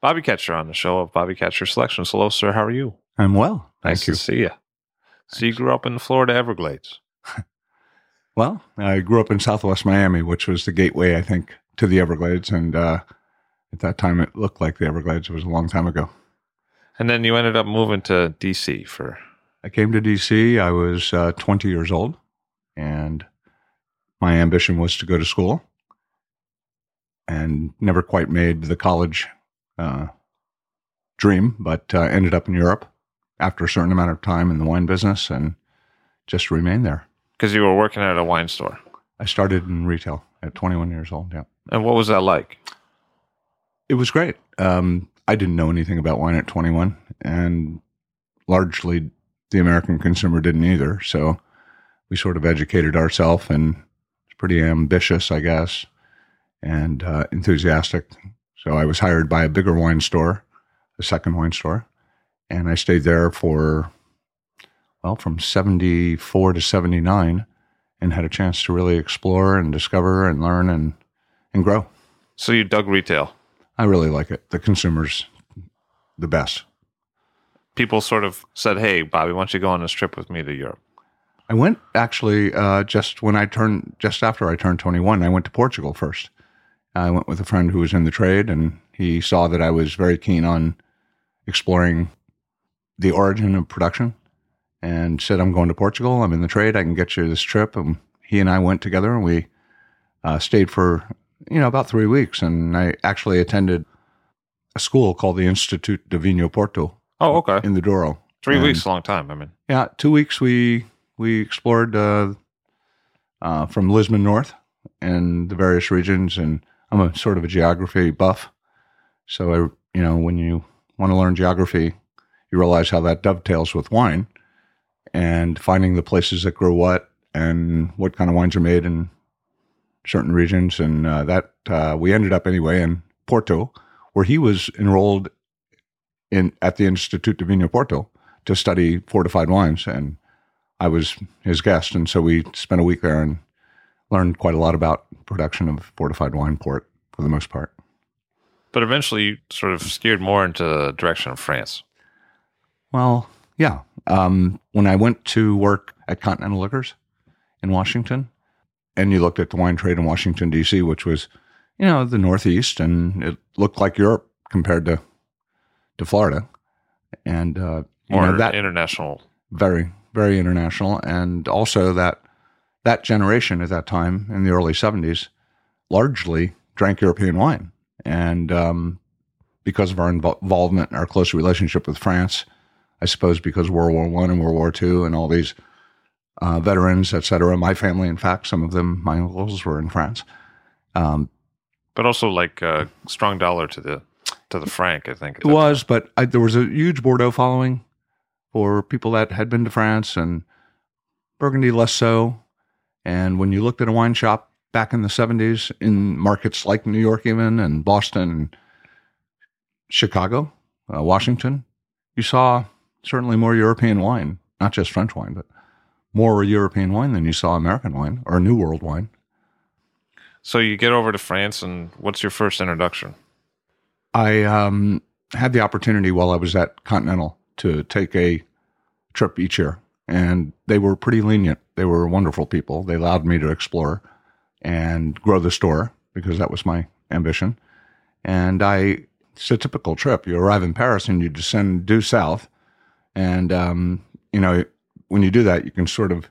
Bobby Kacher on the show of Bobby Kacher Selections. Hello, sir. How are you? I'm well. Nice Thank you. to see you. So you grew up in the Florida Everglades. Well, I grew up in Southwest Miami, which was the gateway, I think, to the Everglades. And uh, at that time, it looked like the Everglades. It was a long time ago. And then you ended up moving to DC for I came to DC. I was uh, 20 years old, and my ambition was to go to school, and never quite made the college uh, dream, but uh, ended up in Europe after a certain amount of time in the wine business, and just remained there. because you were working at a wine store. I started in retail at 21 years old. Yeah. And what was that like? It was great. Um, I didn't know anything about wine at 21, and largely the American consumer didn't either. So we sort of educated ourselves, and it's pretty ambitious, I guess, and uh, enthusiastic. So I was hired by a bigger wine store, a second wine store, and I stayed there for well from 74 to 79 and had a chance to really explore and discover and learn and and grow. So you dug retail. I really like it. The consumer's the best. People sort of said, "Hey, Bobby, why don't you go on this trip with me to Europe?" I went actually uh, just when I turned, just after I turned 21, I went to Portugal first. I went with a friend who was in the trade, and he saw that I was very keen on exploring the origin of production and said, I'm going to Portugal. I'm in the trade. I can get you this trip. And he and I went together and we uh, stayed for, you know, about three weeks. And I actually attended a school called the Institute de Vinho Porto Oh, okay. in the Douro. Three And- weeks, a long time. I mean, Yeah, two weeks we we explored uh, uh, from Lisbon north and the various regions, and I'm a sort of a geography buff, so I you know when you want to learn geography, you realize how that dovetails with wine, and finding the places that grow what and what kind of wines are made in certain regions, and uh, that uh, we ended up anyway in Porto, where he was enrolled in at the Institute de Vinho Porto to study fortified wines, and I was his guest, and so we spent a week there and learned quite a lot about production of fortified wine port for the most part. but eventually you sort of steered more into the direction of France. Well, yeah. Um, when I went to work at Continental Liquors in Washington, and you looked at the wine trade in Washington D.C., which was, you know, the Northeast, and it looked like Europe compared to to Florida, and uh, you More know, that international. very very international and also that that generation at that time in the early 70s largely drank european wine and um, because of our involvement and our close relationship with france i suppose because world war one and world war two and all these uh, veterans et cetera my family in fact some of them my uncles were in france um, but also like a strong dollar to the to the franc. I think It was, but I, there was a huge Bordeaux following for people that had been to France and Burgundy less so. And when you looked at a wine shop back in the 70s in markets like New York, even and Boston and Chicago, uh, Washington, you saw certainly more European wine, not just French wine, but more European wine than you saw American wine or New World wine. So you get over to France, and what's your first introduction? I um, had the opportunity while I was at Continental to take a trip each year, and they were pretty lenient. They were wonderful people. They allowed me to explore and grow the store because that was my ambition. And I, it's a typical trip. You arrive in Paris and you descend due south, and um, you know when you do that, you can sort of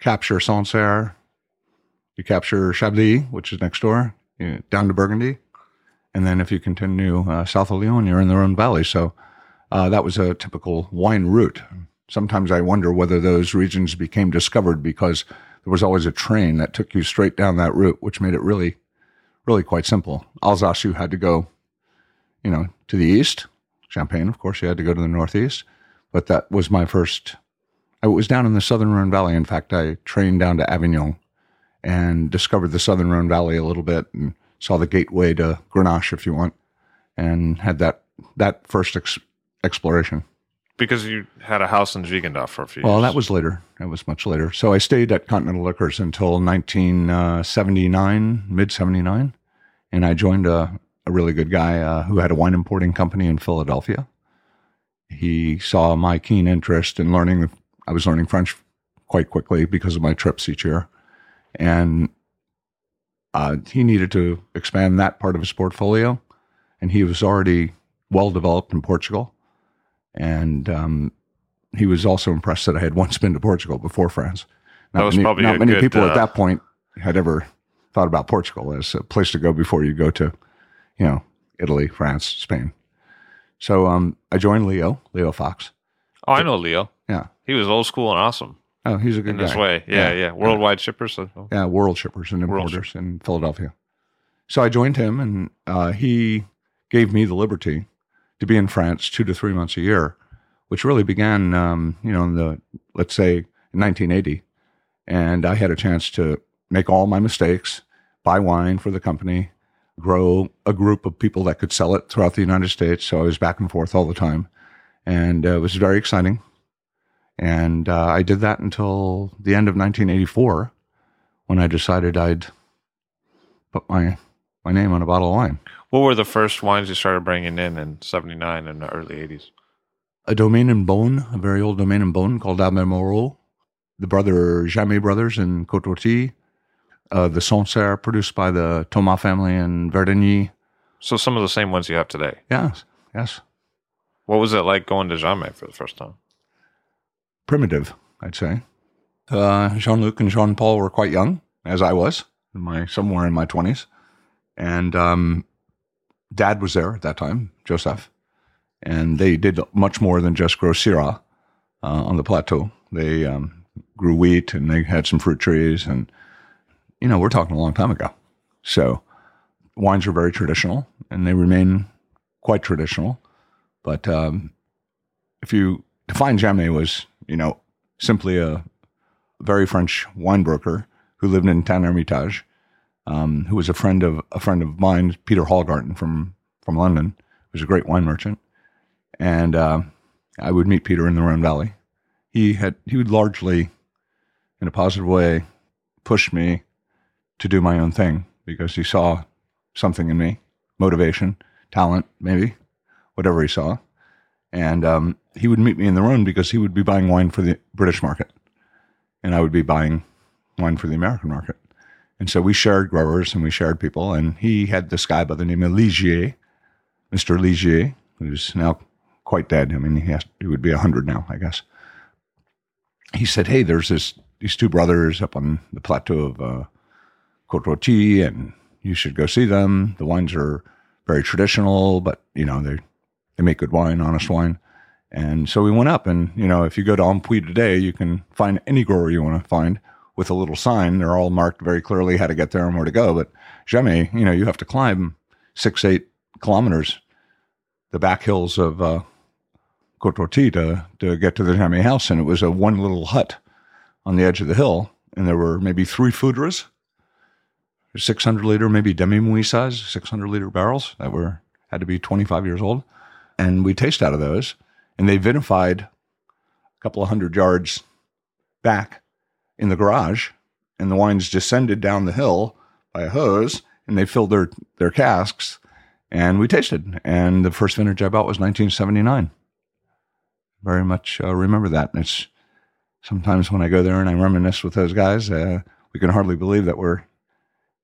capture Sancerre, you capture Chablis, which is next door, you know, down to Burgundy, and then if you continue uh, south of Lyon, you're in the Rhone Valley. So uh, that was a typical wine route. Sometimes I wonder whether those regions became discovered because there was always a train that took you straight down that route, which made it really, really quite simple. Alsace, you had to go, you know, to the east. Champagne, of course, you had to go to the northeast. But that was my first. I was down in the southern Rhone Valley. In fact, I trained down to Avignon and discovered the southern Rhone Valley a little bit and saw the gateway to Grenache, if you want, and had that that first ex- exploration. Because you had a house in Zwigendorf for a few Well, years. that was later. That was much later. So I stayed at Continental Liquors until 1979, mid 79, and I joined a, a really good guy uh, who had a wine importing company in Philadelphia. He saw my keen interest in learning. I was learning French quite quickly because of my trips each year, and uh, he needed to expand that part of his portfolio. And he was already well developed in Portugal, and um, he was also impressed that I had once been to Portugal before France. Not That was many, probably not many good, people uh, at that point had ever thought about Portugal as a place to go before you go to, you know, Italy, France, Spain. So um, I joined Leo, Leo Fox. oh, I know Leo. Yeah. He was old school and awesome Oh, he's a good in guy. this way. Yeah, Yeah. yeah. Worldwide shippers. So. Yeah, World Shippers and World Importers in Philadelphia. So I joined him, and uh, he gave me the liberty to be in France two to three months a year, which really began, um, you know, in the let's say 1980, and I had a chance to make all my mistakes, buy wine for the company, grow a group of people that could sell it throughout the United States. So I was back and forth all the time, and uh, it was very exciting. And uh, I did that until the end of 1984 when I decided I'd put my my name on a bottle of wine. What were the first wines you started bringing in in 79 and the early 80s? A domain in Beaune, a very old domain in Beaune called Albert Morot, the brother Jamet brothers in Côte-Rôtie, uh, the Sancerre produced by the Thomas family in Verdigny. So some of the same ones you have today. Yes, yes. What was it like going to Jamet for the first time? Primitive, I'd say. Uh, Jean Luc and Jean Paul were quite young, as I was, in my somewhere in my twenties, and um, Dad was there at that time, Joseph, and they did much more than just grow Syrah uh, on the plateau. They um, grew wheat and they had some fruit trees, and you know we're talking a long time ago. So wines are very traditional, and they remain quite traditional. But um, if you define Jamet was, you know, simply a very French wine broker who lived in Tain Hermitage, um, who was a friend of a friend of mine, Peter Hallgarten from from London, who was a great wine merchant, and uh, I would meet Peter in the Rhone Valley. He had he would largely, in a positive way, push me to do my own thing because he saw something in me, motivation, talent, maybe, whatever he saw. And um, he would meet me in the Rhone because he would be buying wine for the British market, and I would be buying wine for the American market. And so we shared growers and we shared people. And he had this guy by the name of Ligier, Mr. Ligier, who's now quite dead. I mean, he has he would be hundred now, I guess. He said, "Hey, there's this these two brothers up on the plateau of uh, Côte and you should go see them. The wines are very traditional, but you know they they make good wine, honest wine." And so we went up, and you know, if you go to Ampuis today, you can find any grower you want to find with a little sign. They're all marked very clearly how to get there and where to go. But Jamet, you know, you have to climb six, eight kilometers, the back hills of uh, Côte to, to get to the Jamet house. And it was a one little hut on the edge of the hill. And there were maybe three foudres, 600 liter, maybe demi-muid size, 600 liter barrels that were, had to be 25 years old. And we tasted out of those. And they vinified a couple of hundred yards back in the garage, and the wines descended down the hill by a hose, and they filled their their casks, and we tasted. And the first vintage I bought was 1979. Very much uh, remember that. And it's sometimes when I go there and I reminisce with those guys, uh, we can hardly believe that we're,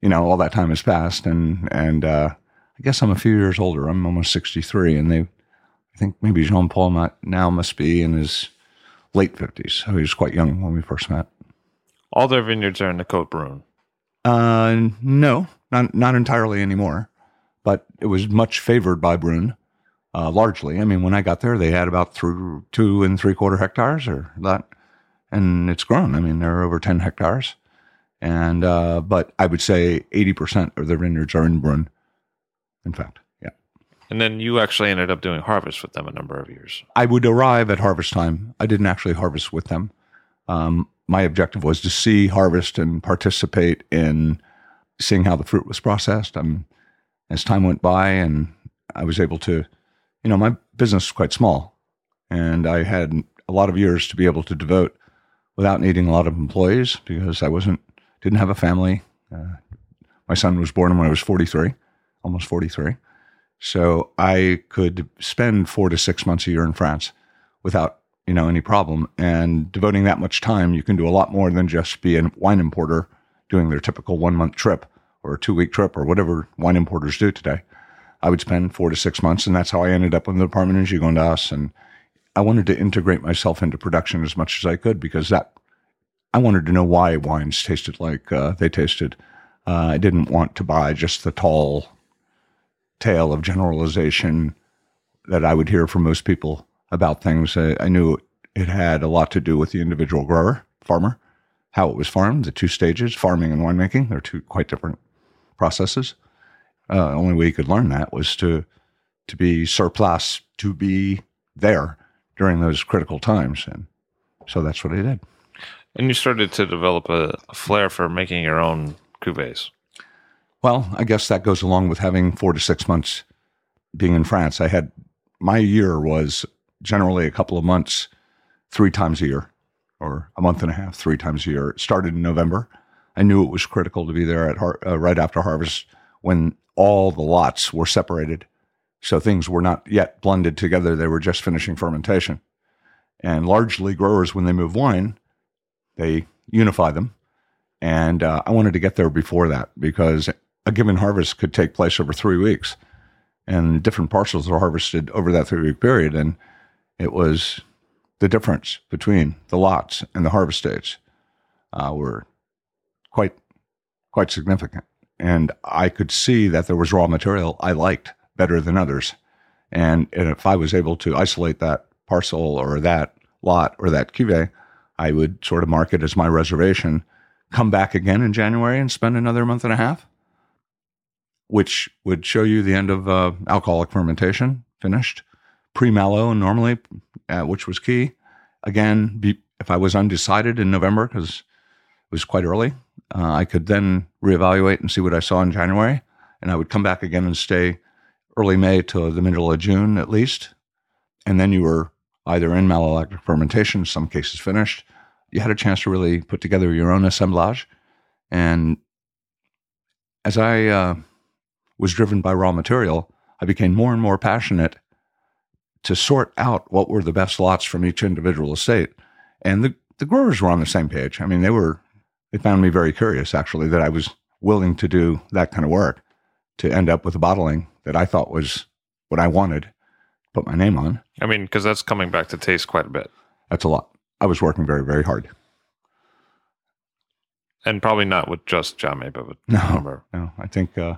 you know, all that time has passed. And and uh, I guess I'm a few years older. I'm almost 63, and they, I think maybe Jean Paul now must be in his late 50s. So he was quite young when we first met. All their vineyards are in the Côte Brune. Uh, no, not not entirely anymore, but it was much favored by Brune, uh, largely. I mean, when I got there, they had about through two and three quarter hectares or that, and it's grown. I mean, they're over ten hectares, and uh, but I would say eighty percent of their vineyards are in Brune. In fact, yeah. And then you actually ended up doing harvest with them a number of years. I would arrive at harvest time. I didn't actually harvest with them. Um, my objective was to see harvest and participate in seeing how the fruit was processed. Um, as time went by, and I was able to, you know, my business was quite small, and I had a lot of years to be able to devote without needing a lot of employees because I wasn't didn't have a family. Uh, my son was born when I was 43, almost 43. So I could spend four to six months a year in France without you know, any problem. And devoting that much time, you can do a lot more than just be a wine importer doing their typical one month trip or a two week trip or whatever wine importers do today. I would spend four to six months, and that's how I ended up in the department in Gigondas. And I wanted to integrate myself into production as much as I could because that I wanted to know why wines tasted like uh, they tasted. Uh, I didn't want to buy just the tall tale of generalization that I would hear from most people about things. I, I knew it had a lot to do with the individual grower, farmer, how it was farmed, the two stages, farming and winemaking. They're two quite different processes. Uh, only way you could learn that was to to be surplus, to be there during those critical times, and so that's what I did. And you started to develop a, a flair for making your own cuvées. Well, I guess that goes along with having four to six months being in France. I had my year was generally a couple of months, three times a year, or a month and a half, three times a year. It started in November. I knew it was critical to be there at har- uh, right after harvest when all the lots were separated. So things were not yet blended together. They were just finishing fermentation. And largely growers, when they move wine, they unify them. And uh, I wanted to get there before that because a given harvest could take place over three weeks. And different parcels are harvested over that three week period. And it was the difference between the lots and the harvest dates uh, were quite quite significant, and I could see that there was raw material I liked better than others, and, and if I was able to isolate that parcel or that lot or that cuvee, I would sort of mark it as my reservation. Come back again in January and spend another month and a half, which would show you the end of uh, alcoholic fermentation finished pre malo normally, uh, which was key. Again, be, if I was undecided in November, because it was quite early, uh, I could then reevaluate and see what I saw in January. And I would come back again and stay early May to the middle of June at least. And then you were either in malolactic fermentation, some cases finished. You had a chance to really put together your own assemblage. And as I uh, was driven by raw material, I became more and more passionate to sort out what were the best lots from each individual estate. And the, the growers were on the same page. I mean, they were, they found me very curious actually that I was willing to do that kind of work to end up with a bottling that I thought was what I wanted, put my name on. I mean, because that's coming back to taste quite a bit. That's a lot. I was working very, very hard. And probably not with just Jamet, but with no. No, I think, uh,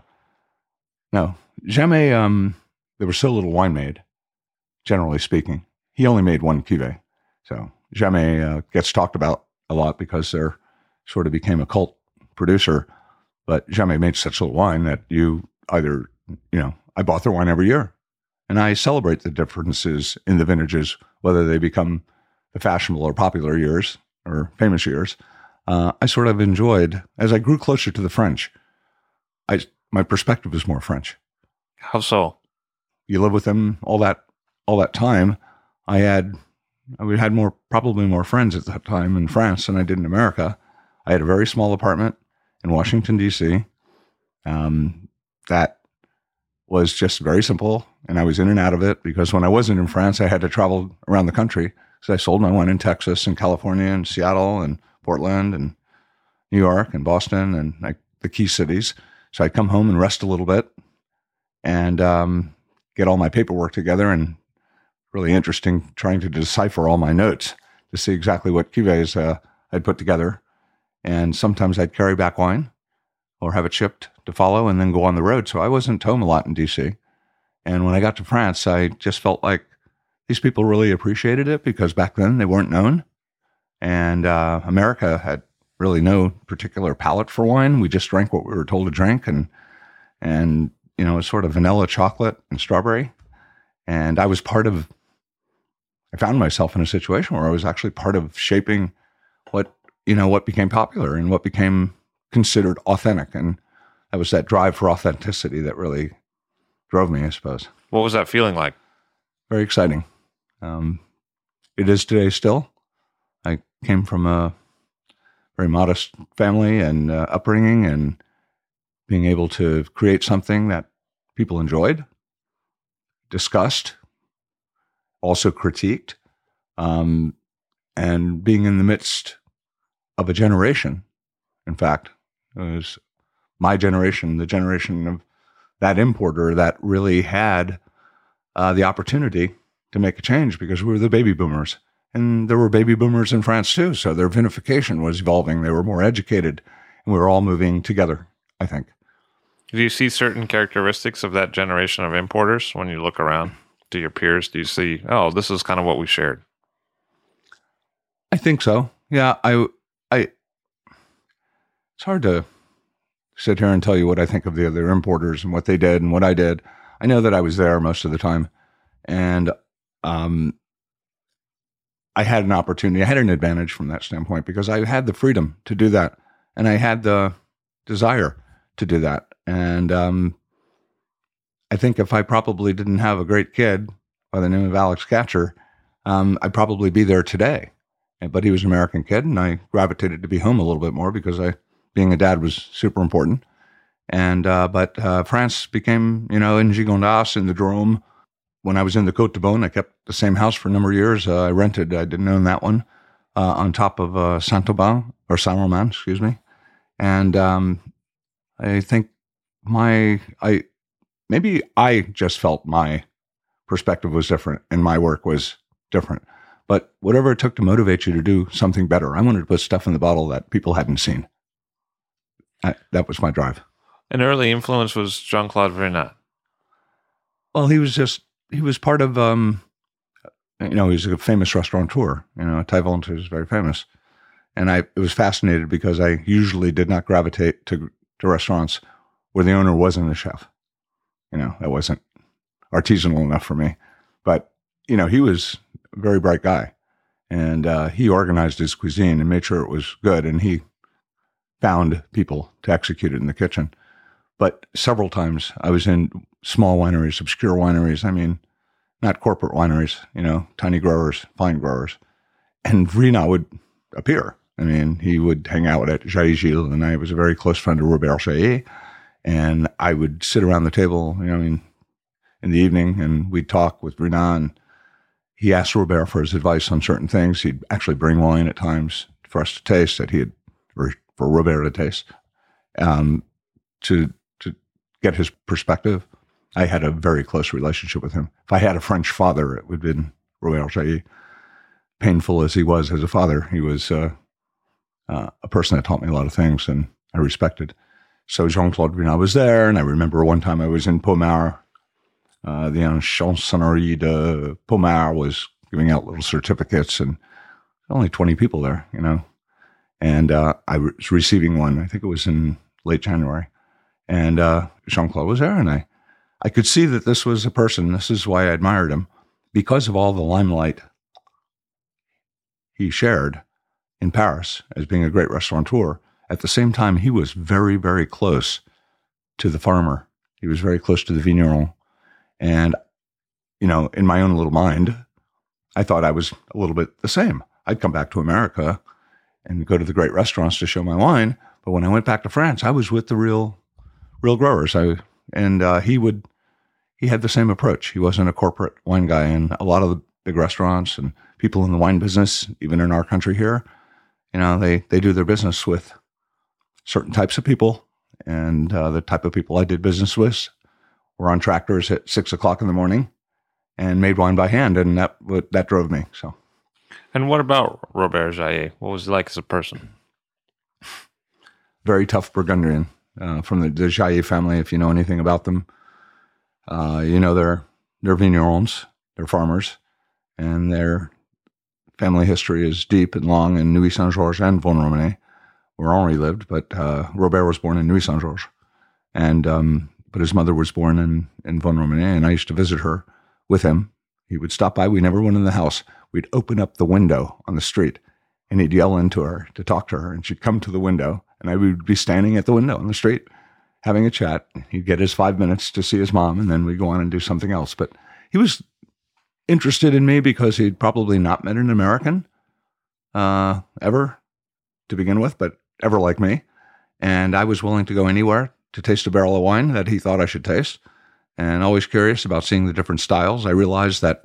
no. Jamet, um, there was so little wine made generally speaking. He only made one cuvee. So Jamet uh, gets talked about a lot because they're sort of became a cult producer. But Jamet made such little wine that you either, you know, I bought their wine every year. And I celebrate the differences in the vintages, whether they become the fashionable or popular years or famous years. Uh, I sort of enjoyed as I grew closer to the French. I my perspective was more French. How so? You live with them all that all that time, I had I had more probably more friends at that time in France than I did in America, I had a very small apartment in Washington, D.C. Um, that was just very simple. And I was in and out of it because when I wasn't in France, I had to travel around the country. So I sold my one in Texas and California and Seattle and Portland and New York and Boston and like the key cities. So I'd come home and rest a little bit and um, get all my paperwork together and really interesting trying to decipher all my notes to see exactly what cuvées uh, I'd put together. And sometimes I'd carry back wine or have it shipped to follow and then go on the road. So I wasn't home a lot in DC. And when I got to France, I just felt like these people really appreciated it because back then they weren't known. And uh, America had really no particular palate for wine. We just drank what we were told to drink, and and you know, it's sort of vanilla chocolate and strawberry. And I was part of. I found myself in a situation where I was actually part of shaping what you know what became popular and what became considered authentic, and that was that drive for authenticity that really drove me, I suppose. What was that feeling like? Very exciting. Um, it is today still. I came from a very modest family and uh, upbringing, and being able to create something that people enjoyed, discussed, also critiqued, um, and being in the midst of a generation. In fact, it was my generation, the generation of that importer that really had uh, the opportunity to make a change because we were the baby boomers. And there were baby boomers in France too. So their vinification was evolving. They were more educated and we were all moving together, I think. Do you see certain characteristics of that generation of importers when you look around to your peers? Do you see, oh, this is kind of what we shared? I think so. Yeah, I, I, it's hard to sit here and tell you what I think of the other importers and what they did and what I did. I know that I was there most of the time, and um, I had an opportunity. I had an advantage from that standpoint because I had the freedom to do that, and I had the desire to do that. And um, I think if I probably didn't have a great kid by the name of Alex Kacher, um, I'd probably be there today. But he was an American kid, and I gravitated to be home a little bit more because I, being a dad, was super important. And uh, but uh, France became, you know, in Gigondas in the Drôme. When I was in the Côte de I kept the same house for a number of years. Uh, I rented; I didn't own that one. Uh, on top of uh, Saint Aubin or Saint Romain, excuse me. And um, I think my I maybe I just felt my perspective was different and my work was different. But whatever it took to motivate you to do something better, I wanted to put stuff in the bottle that people hadn't seen. I, that was my drive. An early influence was Jean Claude Vrinat. Well, he was just he was part of um, you know he's a famous restaurateur. You know, Taillevent is very famous, and I was fascinated because I usually did not gravitate to to restaurants where the owner wasn't a chef. You know, that wasn't artisanal enough for me. But you know, he was a very bright guy, and uh, he organized his cuisine and made sure it was good, and he found people to execute it in the kitchen. But several times I was in small wineries, obscure wineries. I mean, not corporate wineries, you know, tiny growers, fine growers. And Vrinat would appear. I mean, he would hang out at Jayer-Gilles, and I was a very close friend of Robert Jayer. And I would sit around the table, you know, I mean, in the evening, and we'd talk with. And he asked Robert for his advice on certain things. He'd actually bring wine at times for us to taste that he had, or for Robert to taste, um, to get his perspective. I had a very close relationship with him. If I had a French father, it would have been Robert Jayer. Painful as he was as a father, he was uh, uh, a person that taught me a lot of things and I respected. So Jean Claude Vrinat was there, and I remember one time I was in Pommard. Uh, the Chansonnerie de Pommard was giving out little certificates, and only 20 people there, you know. And uh, I was receiving one, I think it was in late January. And uh, Jean Claude was there, and I, I could see that this was a person. This is why I admired him because of all the limelight he shared in Paris as being a great restaurateur. At the same time, he was very, very close to the farmer. He was very close to the vigneron. And, you know, in my own little mind, I thought I was a little bit the same. I'd come back to America and go to the great restaurants to show my wine. But when I went back to France, I was with the real, real growers. I and uh, he would, he had the same approach. He wasn't a corporate wine guy, and a lot of the big restaurants and people in the wine business, even in our country here, you know, they they do their business with certain types of people, and uh, the type of people I did business with were on tractors at six o'clock in the morning and made wine by hand, and that that drove me. So, And what about Robert Jayer? What was he like as a person? very tough Burgundian uh, from the, the Jayer family. If you know anything about them, uh, you know they're they're vignerons, they're farmers, and their family history is deep and long in Nuits Saint Georges and Vosne Romanée, where Henri lived. But uh, Robert was born in Nuits Saint Georges, and um, but his mother was born in in Vosne and I used to visit her with him. He would stop by. We never went in the house. We'd open up the window on the street, and he'd yell into her to talk to her, and she'd come to the window, and I would be standing at the window on the street having a chat. He'd get his five minutes to see his mom, and then we'd go on and do something else. But he was interested in me because he'd probably not met an American uh, ever to begin with, but ever like me. And I was willing to go anywhere to taste a barrel of wine that he thought I should taste, and always curious about seeing the different styles. I realized that,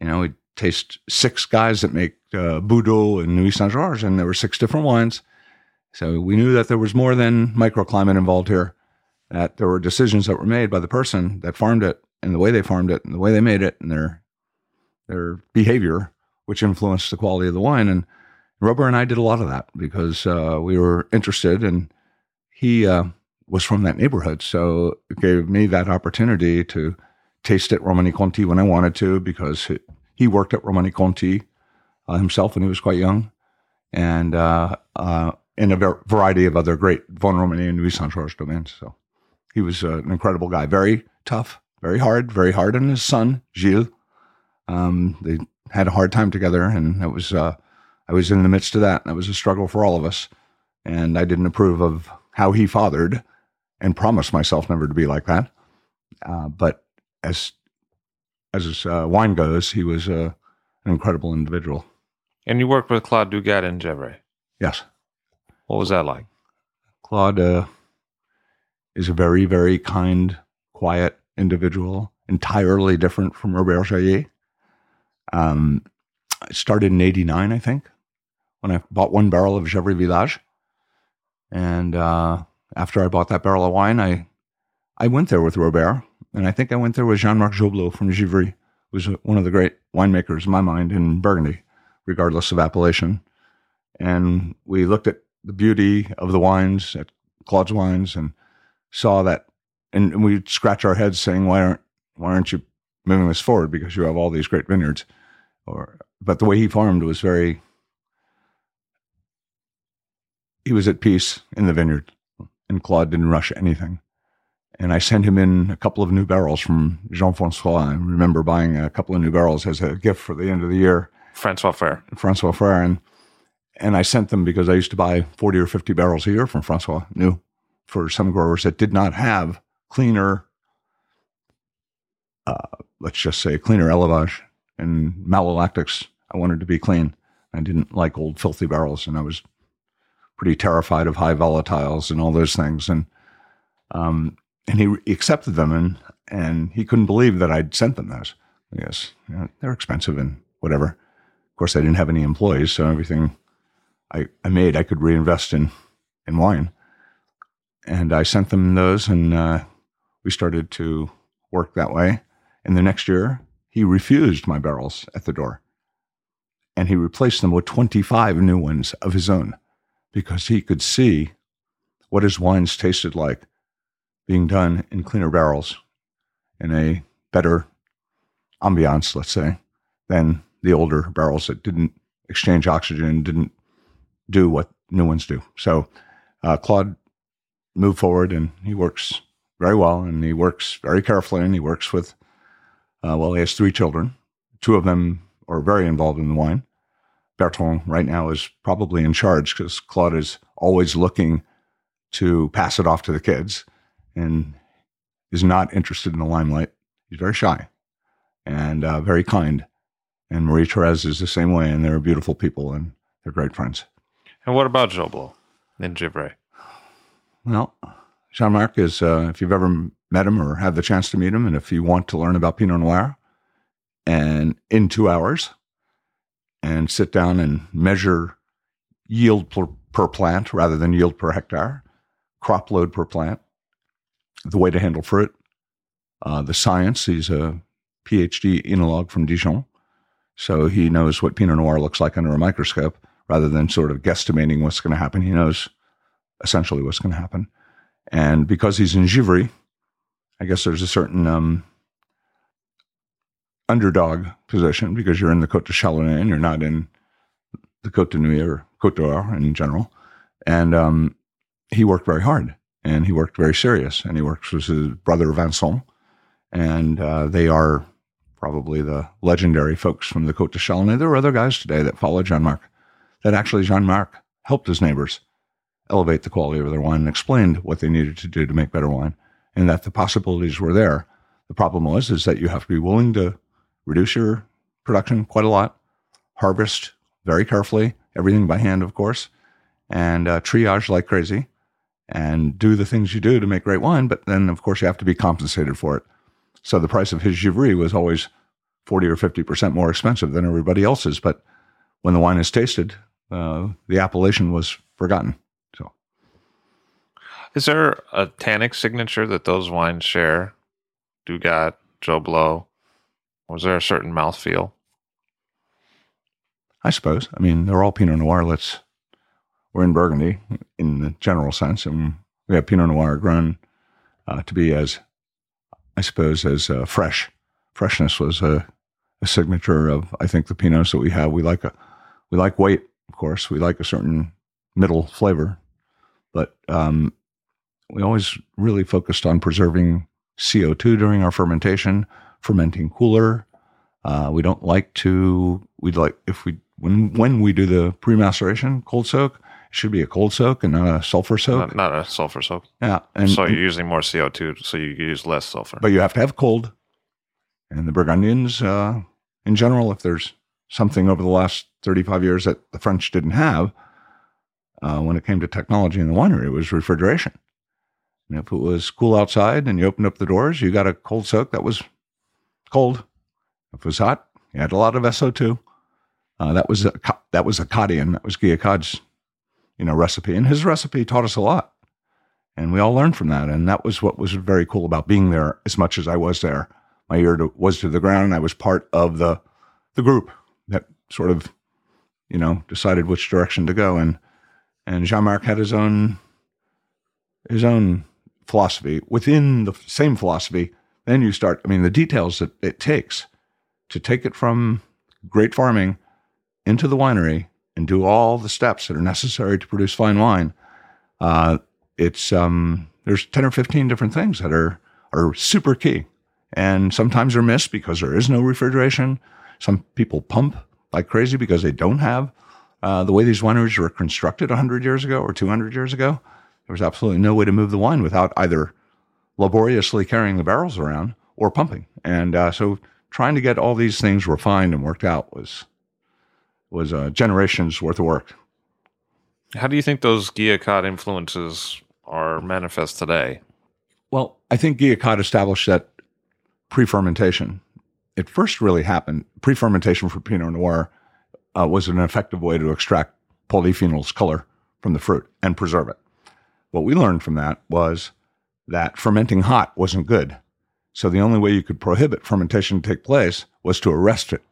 you know, we'd taste six guys that make uh, Boudot and Nuits Saint Georges, and there were six different wines. So we knew that there was more than microclimate involved here, that there were decisions that were made by the person that farmed it and the way they farmed it and the way they made it and their their behavior, which influenced the quality of the wine. And Robert and I did a lot of that because uh, we were interested, and he uh, was from that neighborhood, so it gave me that opportunity to taste at Romanée Conti when I wanted to because he, he worked at Romanée Conti uh, himself when he was quite young, and uh, uh, in a ver- variety of other great Vosne Romanée and Nuits Saint Georges domains. So he was uh, an incredible guy, very tough, very hard, very hard on his son Gilles. Um, they had a hard time together, and it was I was in the midst of that, and it was a struggle for all of us. And I didn't approve of how he fathered, and promised myself never to be like that. Uh, but as as uh, wine goes, he was uh, an incredible individual. And you worked with Claude Dugat in Gevrey. Yes. What was that like? Claude uh, is a very, very kind, quiet individual, entirely different from Robert Jayer. Um, it started in 89, I think, when I bought one barrel of Gevrey Village. And uh, after I bought that barrel of wine, I, I went there with Robert. And I think I went there with Jean Marc Joblot from Givry, who's one of the great winemakers in my mind in Burgundy, regardless of appellation. And we looked at the beauty of the wines at Claude's Wines and saw that, and, and we'd scratch our heads saying, "Why aren't why aren't you moving this forward? Because you have all these great vineyards." Or, but the way he farmed was very. He was at peace in the vineyard, and Claude didn't rush anything. And I sent him in a couple of new barrels from Jean Francois. I remember buying a couple of new barrels as a gift for the end of the year. Francois Fair. Francois Frere, and and I sent them because I used to buy forty or fifty barrels a year from Francois new for some growers that did not have cleaner, uh, let's just say cleaner élevage and malolactics. I wanted to be clean. I didn't like old filthy barrels, and I was pretty terrified of high volatiles and all those things. And um, and he accepted them, and and he couldn't believe that I'd sent them those. Yes, you know, they're expensive and whatever. Of course, I didn't have any employees, so everything I, I made I could reinvest in in wine. And I sent them those, and uh, we started to work that way. And the next year, he refused my barrels at the door, and he replaced them with twenty five new ones of his own, because he could see what his wines tasted like being done in cleaner barrels in a better ambiance, let's say, than the older barrels that didn't exchange oxygen, didn't do what new ones do. So uh, Claude moved forward and he works very well and he works very carefully and he works with, uh, well, he has three children. Two of them are very involved in the wine. Bertrand right now is probably in charge because Claude is always looking to pass it off to the kids and is not interested in the limelight. He's very shy and uh, very kind. And Marie Therese is the same way, and they're beautiful people and they're great friends. And what about Joblot in Givry? Well, Jean Marc is, uh, if you've ever met him or had the chance to meet him, and if you want to learn about Pinot Noir, and in two hours, and sit down and measure yield per, per plant rather than yield per hectare, crop load per plant, the way to handle fruit, uh, the science. He's a PhD enologue from Dijon. So he knows what Pinot Noir looks like under a microscope rather than sort of guesstimating what's going to happen. He knows essentially what's going to happen. And because he's in Givry, I guess there's a certain um, underdog position because you're in the Côte de and you're not in the Côte de Nuits or Côte d'Or in general. And um, he worked very hard and he worked very serious. And he works with his brother Vincent. And uh, they are probably the legendary folks from the Côte de Chalonnais. There are other guys today that follow Jean Marc, that actually Jean Marc helped his neighbors elevate the quality of their wine and explained what they needed to do to make better wine and that the possibilities were there. The problem was is that you have to be willing to reduce your production quite a lot, harvest very carefully, everything by hand, of course, and uh, triage like crazy, and do the things you do to make great wine. But then, of course, you have to be compensated for it. So the price of his Givry was always 40 or 50% more expensive than everybody else's. But when the wine is tasted, uh, the appellation was forgotten. So, Is there a tannic signature that those wines share? Dugat, Joblot. Was there a certain mouthfeel? I suppose. I mean, they're all Pinot Noir. Let's, we're in Burgundy in the general sense, and we have Pinot Noir grown uh, to be as, I suppose, as uh, fresh. Freshness was a, a signature of, I think, the Pinots that we have. We like a, we like weight, of course. We like a certain middle flavor, but um, we always really focused on preserving CO2 during our fermentation, fermenting cooler. Uh, we don't like to. We'd like if we when when we do the pre-maceration cold soak, it should be a cold soak and not a sulfur soak. Not, not a sulfur soak. yeah, and so you're using more CO2, so you use less sulfur. but you have to have cold. And the Burgundians, uh, in general, if there's something over the last 35 years that the French didn't have, uh, when it came to technology in the winery, it was refrigeration. And if it was cool outside and you opened up the doors, you got a cold soak that was cold. If it was hot, you had a lot of SO2. Uh, that was a, that was Acadian. That was Guy Accad's, you know, recipe, and his recipe taught us a lot, and we all learned from that. And that was what was very cool about being there. As much as I was there, my ear to, was to the ground, and I was part of the the group that sort of, you know, decided which direction to go. And and Jean Marc had his own his own philosophy within the same philosophy. Then you start. I mean, the details that it takes to take it from great farming into the winery and do all the steps that are necessary to produce fine wine. Uh, it's um, there's ten or fifteen different things that are are super key, and sometimes they're missed because there is no refrigeration. Some people pump like crazy because they don't have uh, the way these wineries were constructed 100 years ago or 200 years ago. There was absolutely no way to move the wine without either laboriously carrying the barrels around or pumping. And uh, so trying to get all these things refined and worked out was was uh, generations worth of work. How do you think those Guy Accad influences are manifest today? Well, I think Guy Accad established that pre-fermentation. It first really happened. Pre-fermentation for Pinot Noir uh, was an effective way to extract polyphenols color from the fruit and preserve it. What we learned from that was that fermenting hot wasn't good. So the only way you could prohibit fermentation to take place was to arrest it.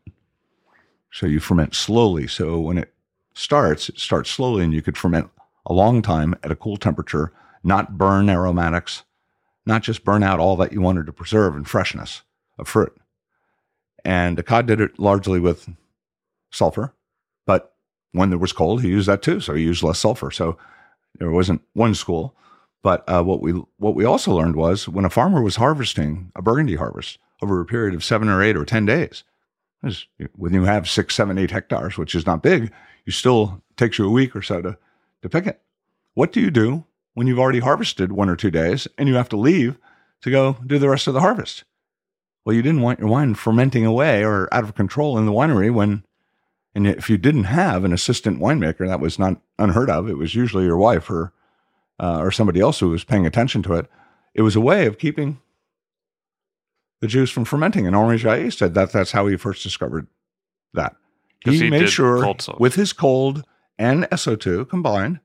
So you ferment slowly. So when it starts, it starts slowly and you could ferment a long time at a cool temperature, not burn aromatics, not just burn out all that you wanted to preserve and freshness of fruit. And Accad did it largely with sulfur, but when there was cold, he used that too. So he used less sulfur. So there wasn't one school. But uh, what we what we also learned was when a farmer was harvesting a Burgundy harvest over a period of seven or eight or ten days, when you have six, seven, eight hectares, which is not big, you still takes you a week or so to to pick it. What do you do when you've already harvested one or two days and you have to leave to go do the rest of the harvest? Well, you didn't want your wine fermenting away or out of control in the winery when And if you didn't have an assistant winemaker, that was not unheard of. It was usually your wife or uh, or somebody else who was paying attention to it. It was a way of keeping the juice from fermenting. And Henri Jayer said that that's how he first discovered that. He, he made sure with his cold and SO2 combined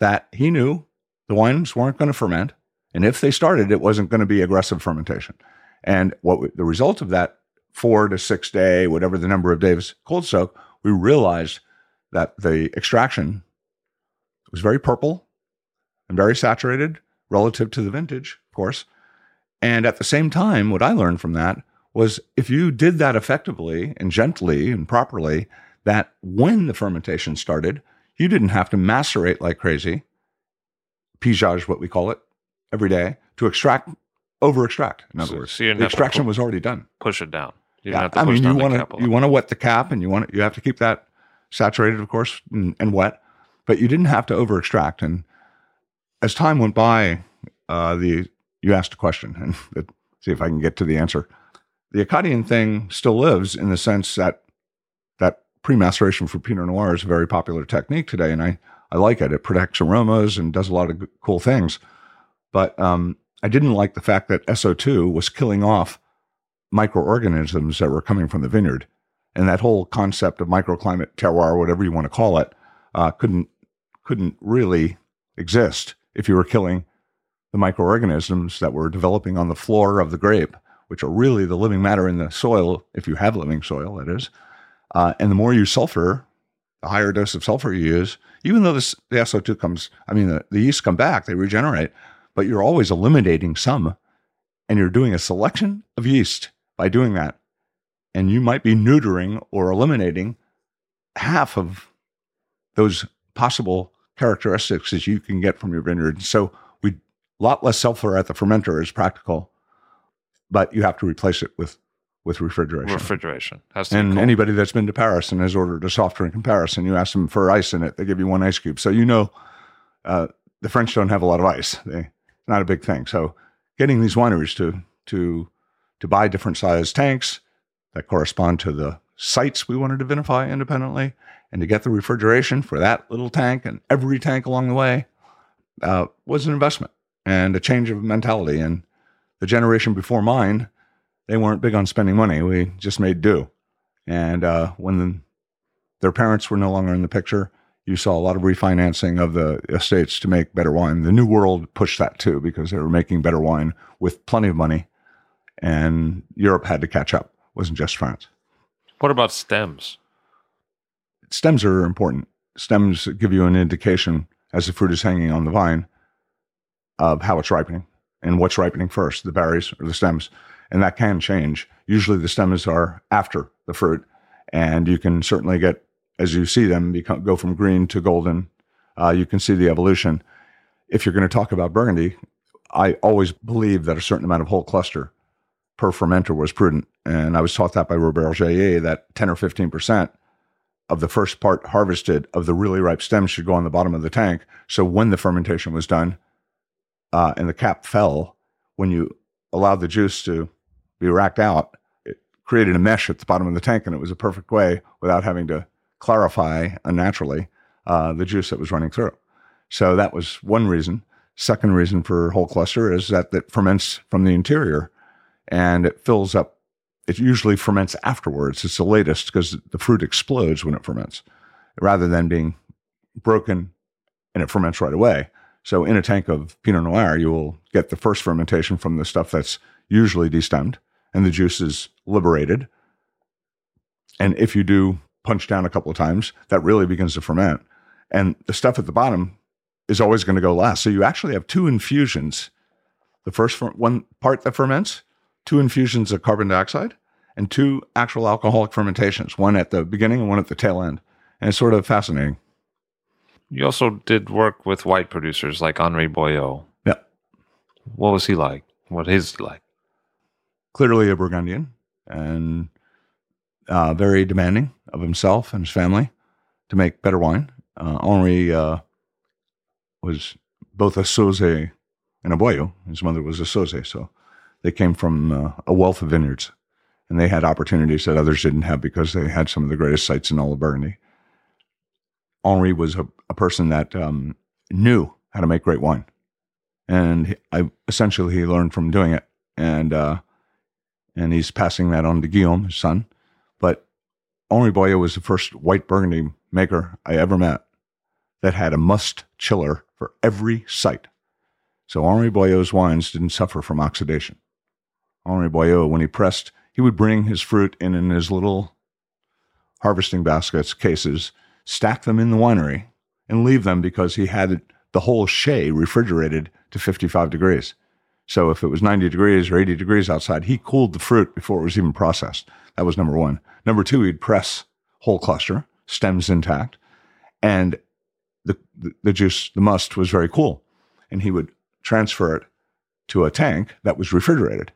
that he knew the wines weren't going to ferment. And if they started, it wasn't going to be aggressive fermentation. And what we- the result of that four to six day, whatever the number of days cold soak, we realized that the extraction was very purple and very saturated relative to the vintage, of course. And at the same time, what I learned from that was if you did that effectively and gently and properly, that when the fermentation started, you didn't have to macerate like crazy, pigeage, what we call it, every day to extract, over extract. In other So- words, so the extraction was already done. Push it down. You Yeah, didn't have to I mean, you want to you want to wet the cap, and you want you have to keep that saturated, of course, and, and wet. But you didn't have to over extract. And as time went by, uh, the you asked a question, and let see if I can get to the answer. The Acadian thing still lives in the sense that that pre-maceration for Pinot Noir is a very popular technique today, and I I like it. It protects aromas and does a lot of cool things. But um, I didn't like the fact that SO2 was killing off microorganisms that were coming from the vineyard. And that whole concept of microclimate terroir, whatever you want to call it, uh, couldn't couldn't really exist if you were killing the microorganisms that were developing on the floor of the grape, which are really the living matter in the soil, if you have living soil, that is. Uh, and the more you sulfur, the higher dose of sulfur you use, even though this, the SO2 comes, I mean, the, the yeast come back, they regenerate, but you're always eliminating some. And you're doing a selection of yeast by doing that. And you might be neutering or eliminating half of those possible characteristics as you can get from your vineyard. So we a lot less sulfur at the fermenter is practical, but you have to replace it with with refrigeration. refrigeration. Has to and anybody that's been to Paris and has ordered a soft drink in Paris, and you ask them for ice in it, they give you one ice cube. So you know uh, the French don't have a lot of ice. They, not a big thing. So getting these wineries to to to buy different size tanks that correspond to the sites we wanted to vinify independently, and to get the refrigeration for that little tank and every tank along the way uh, was an investment and a change of mentality. And the generation before mine, they weren't big on spending money. We just made do. And uh, when the, their parents were no longer in the picture, you saw a lot of refinancing of the estates to make better wine. The New World pushed that too because they were making better wine with plenty of money, and Europe had to catch up. It wasn't just France. what about stems? Stems are important. Stems give you an indication as the fruit is hanging on the vine of how it's ripening and what's ripening first, the berries or the stems. And that can change. Usually the stems are after the fruit, and you can certainly get, as you see them become, go from green to golden, uh, you can see the evolution. If you're going to talk about Burgundy, I always believed that a certain amount of whole cluster per fermenter was prudent. And I was taught that by Robert Jayer that 10 or 15% of the first part harvested of the really ripe stems should go on the bottom of the tank. So when the fermentation was done uh, and the cap fell, when you allowed the juice to be racked out, it created a mesh at the bottom of the tank, and it was a perfect way without having to clarify unnaturally uh, the juice that was running through. So that was one reason. Second reason for whole cluster is that it ferments from the interior and it fills up it usually ferments afterwards. It's the latest because the fruit explodes when it ferments rather than being broken and it ferments right away. So in a tank of Pinot Noir, you will get the first fermentation from the stuff that's usually destemmed and the juice is liberated. And if you do punch down a couple of times, that really begins to ferment. And the stuff at the bottom is always going to go last. So you actually have two infusions. The first one part that ferments, two infusions of carbon dioxide, and two actual alcoholic fermentations, one at the beginning and one at the tail end. And it's sort of fascinating. You also did work with white producers like Henri Boillot. Yeah. What was he like? What is he like? Clearly a Burgundian and uh, very demanding of himself and his family to make better wine. Uh, Henri uh, was both a Sauzet and a Boillot. His mother was a Sauzet, so they came from uh, a wealth of vineyards. and they had opportunities that others didn't have because they had some of the greatest sites in all of Burgundy. Henri was a, a person that um, knew how to make great wine, and he, I essentially he learned from doing it, and uh, and he's passing that on to Guillaume, his son. But Henri Boillot was the first white Burgundy maker I ever met that had a must chiller for every site. So Henri Boillot's wines didn't suffer from oxidation. Henri Boillot, when he pressed, he would bring his fruit in in his little harvesting baskets, cases, stack them in the winery, and leave them because he had the whole chai refrigerated to 55 degrees. So if it was 90 degrees or 80 degrees outside, he cooled the fruit before it was even processed. That was number one. Number two, he'd press whole cluster, stems intact, and the, the juice, the must was very cool. And he would transfer it to a tank that was refrigerated.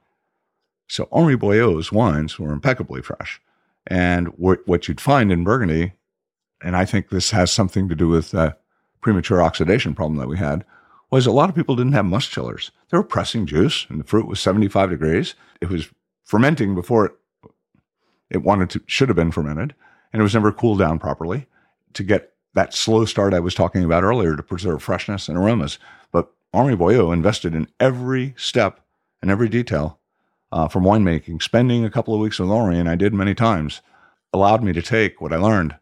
So Henri Boillot's wines were impeccably fresh. And what, what you'd find in Burgundy, and I think this has something to do with the premature oxidation problem that we had, was a lot of people didn't have must chillers. They were pressing juice, and the fruit was 75 degrees. It was fermenting before it, it wanted to, should have been fermented, and it was never cooled down properly to get that slow start I was talking about earlier to preserve freshness and aromas. But Henri Boillot invested in every step and every detail uh, from winemaking. Spending a couple of weeks with Henri, and I did many times, allowed me to take what I learned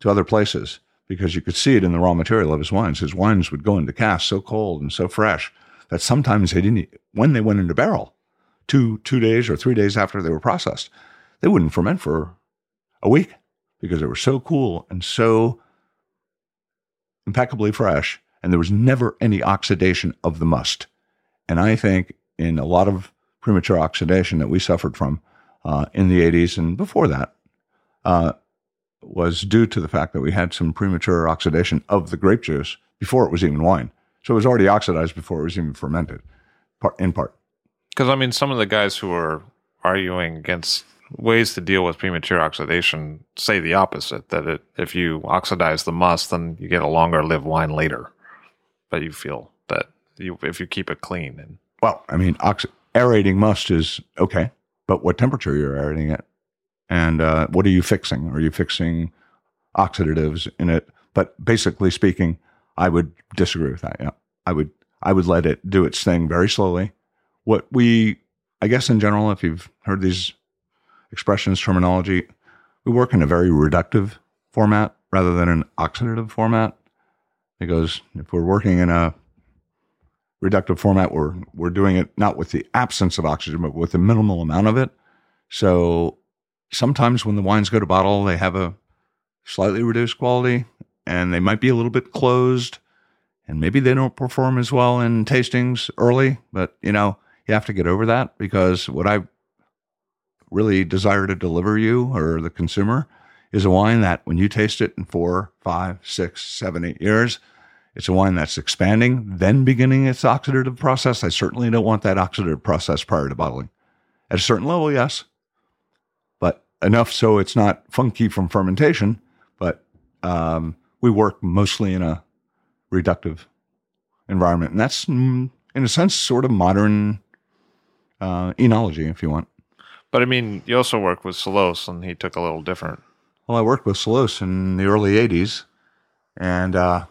to other places because you could see it in the raw material of his wines. His wines would go into cask so cold and so fresh that sometimes they didn't, when they went into barrel, two two days or three days after they were processed, they wouldn't ferment for a week because they were so cool and so impeccably fresh, and there was never any oxidation of the must. And I think in a lot of premature oxidation that we suffered from uh, in the 80s and before that, uh, was due to the fact that we had some premature oxidation of the grape juice before it was even wine. So it was already oxidized before it was even fermented, part, in part. Because I mean, some of the guys who are arguing against ways to deal with premature oxidation say the opposite that it, if you oxidize the must, then you get a longer lived wine later. But you feel that you, if you keep it clean and well, I mean, oxi- aerating must is okay, but what temperature you're aerating it, and uh, what are you fixing? Are you fixing oxidatives in it? But basically speaking, I would disagree with that. Yeah, I would I would let it do its thing very slowly. What we, I guess, in general, if you've heard these expressions, terminology, we work in a very reductive format rather than an oxidative format. Because if we're working in a reductive format, we're we're doing it not with the absence of oxygen, but with a minimal amount of it. So sometimes when the wines go to bottle, they have a slightly reduced quality and they might be a little bit closed and maybe they don't perform as well in tastings early, but you know, you have to get over that because what I really desire to deliver you or the consumer is a wine that when you taste it in four, five, six, seven, eight years, it's a wine that's expanding, then beginning its oxidative process. I certainly don't want that oxidative process prior to bottling. At a certain level, yes, but enough so it's not funky from fermentation. But um, we work mostly in a reductive environment, and that's mm, in a sense sort of modern uh, enology, if you want. But I mean, you also worked with Selosse, and he took a little different. Well, I worked with Selosse in the early '80s, and uh,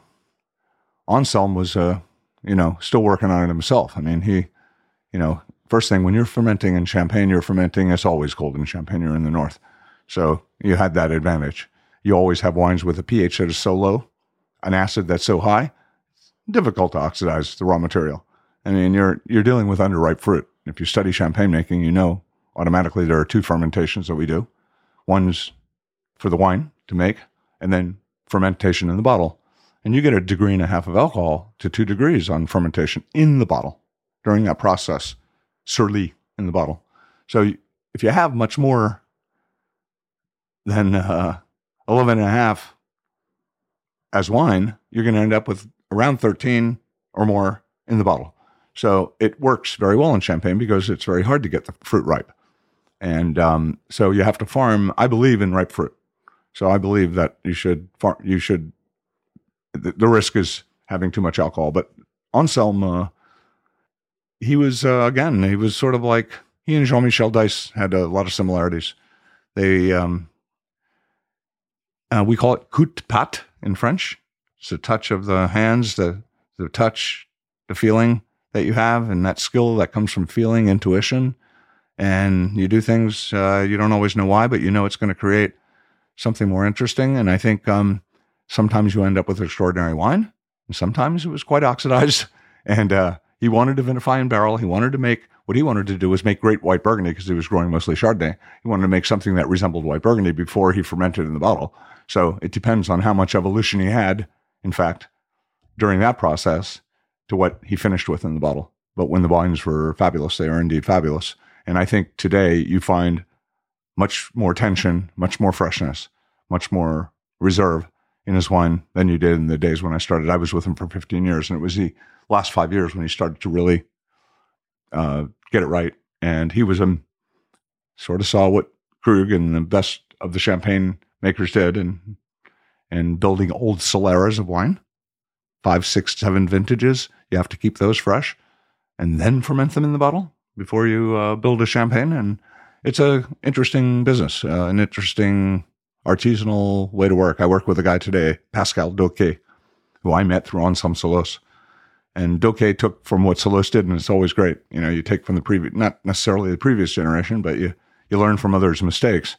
Anselme was, uh, you know, still working on it himself. I mean, he, you know, first thing when you're fermenting in Champagne, you're fermenting. It's always cold in Champagne. You're in the north, so you had that advantage. You always have wines with a pH that is so low, an acid that's so high, it's difficult to oxidize the raw material. I mean, you're you're dealing with underripe fruit. If you study champagne making, you know automatically there are two fermentations that we do. One's for the wine to make, and then fermentation in the bottle. And you get a degree and a half of alcohol to two degrees on fermentation in the bottle during that process, sur lie in the bottle. So if you have much more than uh, 11 and a half as wine, you're going to end up with around 13 or more in the bottle. So it works very well in champagne because it's very hard to get the fruit ripe. And um, so you have to farm. I believe in ripe fruit. So I believe that you should farm. You should. The, the risk is having too much alcohol. But Anselme, he was uh, again. He was sort of like he and Jean Michel Deiss had a lot of similarities. They, um, uh, we call it coup de patte in French. It's the touch of the hands, the, the touch, the feeling that you have, and that skill that comes from feeling, intuition. And you do things uh, you don't always know why, but you know it's going to create something more interesting. And I think um, sometimes you end up with extraordinary wine, and sometimes it was quite oxidized. And uh, he wanted to vinify in barrel. He wanted to make what he wanted to do was make great white Burgundy because he was growing mostly Chardonnay. He wanted to make something that resembled white Burgundy before he fermented in the bottle. So it depends on how much evolution he had, in fact, during that process to what he finished with in the bottle. But when the wines were fabulous, they are indeed fabulous. And I think today you find much more tension, much more freshness, much more reserve in his wine than you did in the days when I started. I was with him for 15 years, and it was the last five years when he started to really uh, get it right. And he was um, sort of saw what Krug and the best of the champagne makers did, and and building old Soleras of wine, five, six, seven vintages. You have to keep those fresh, and then ferment them in the bottle before you uh, build a champagne. And it's a interesting business, uh, an interesting artisanal way to work. I work with a guy today, Pascal Doquet, who I met through Anselme Selosse. And Doquet took from what Selosse did, and it's always great. You know, you take from the previous, not necessarily the previous generation, but you you learn from others' mistakes.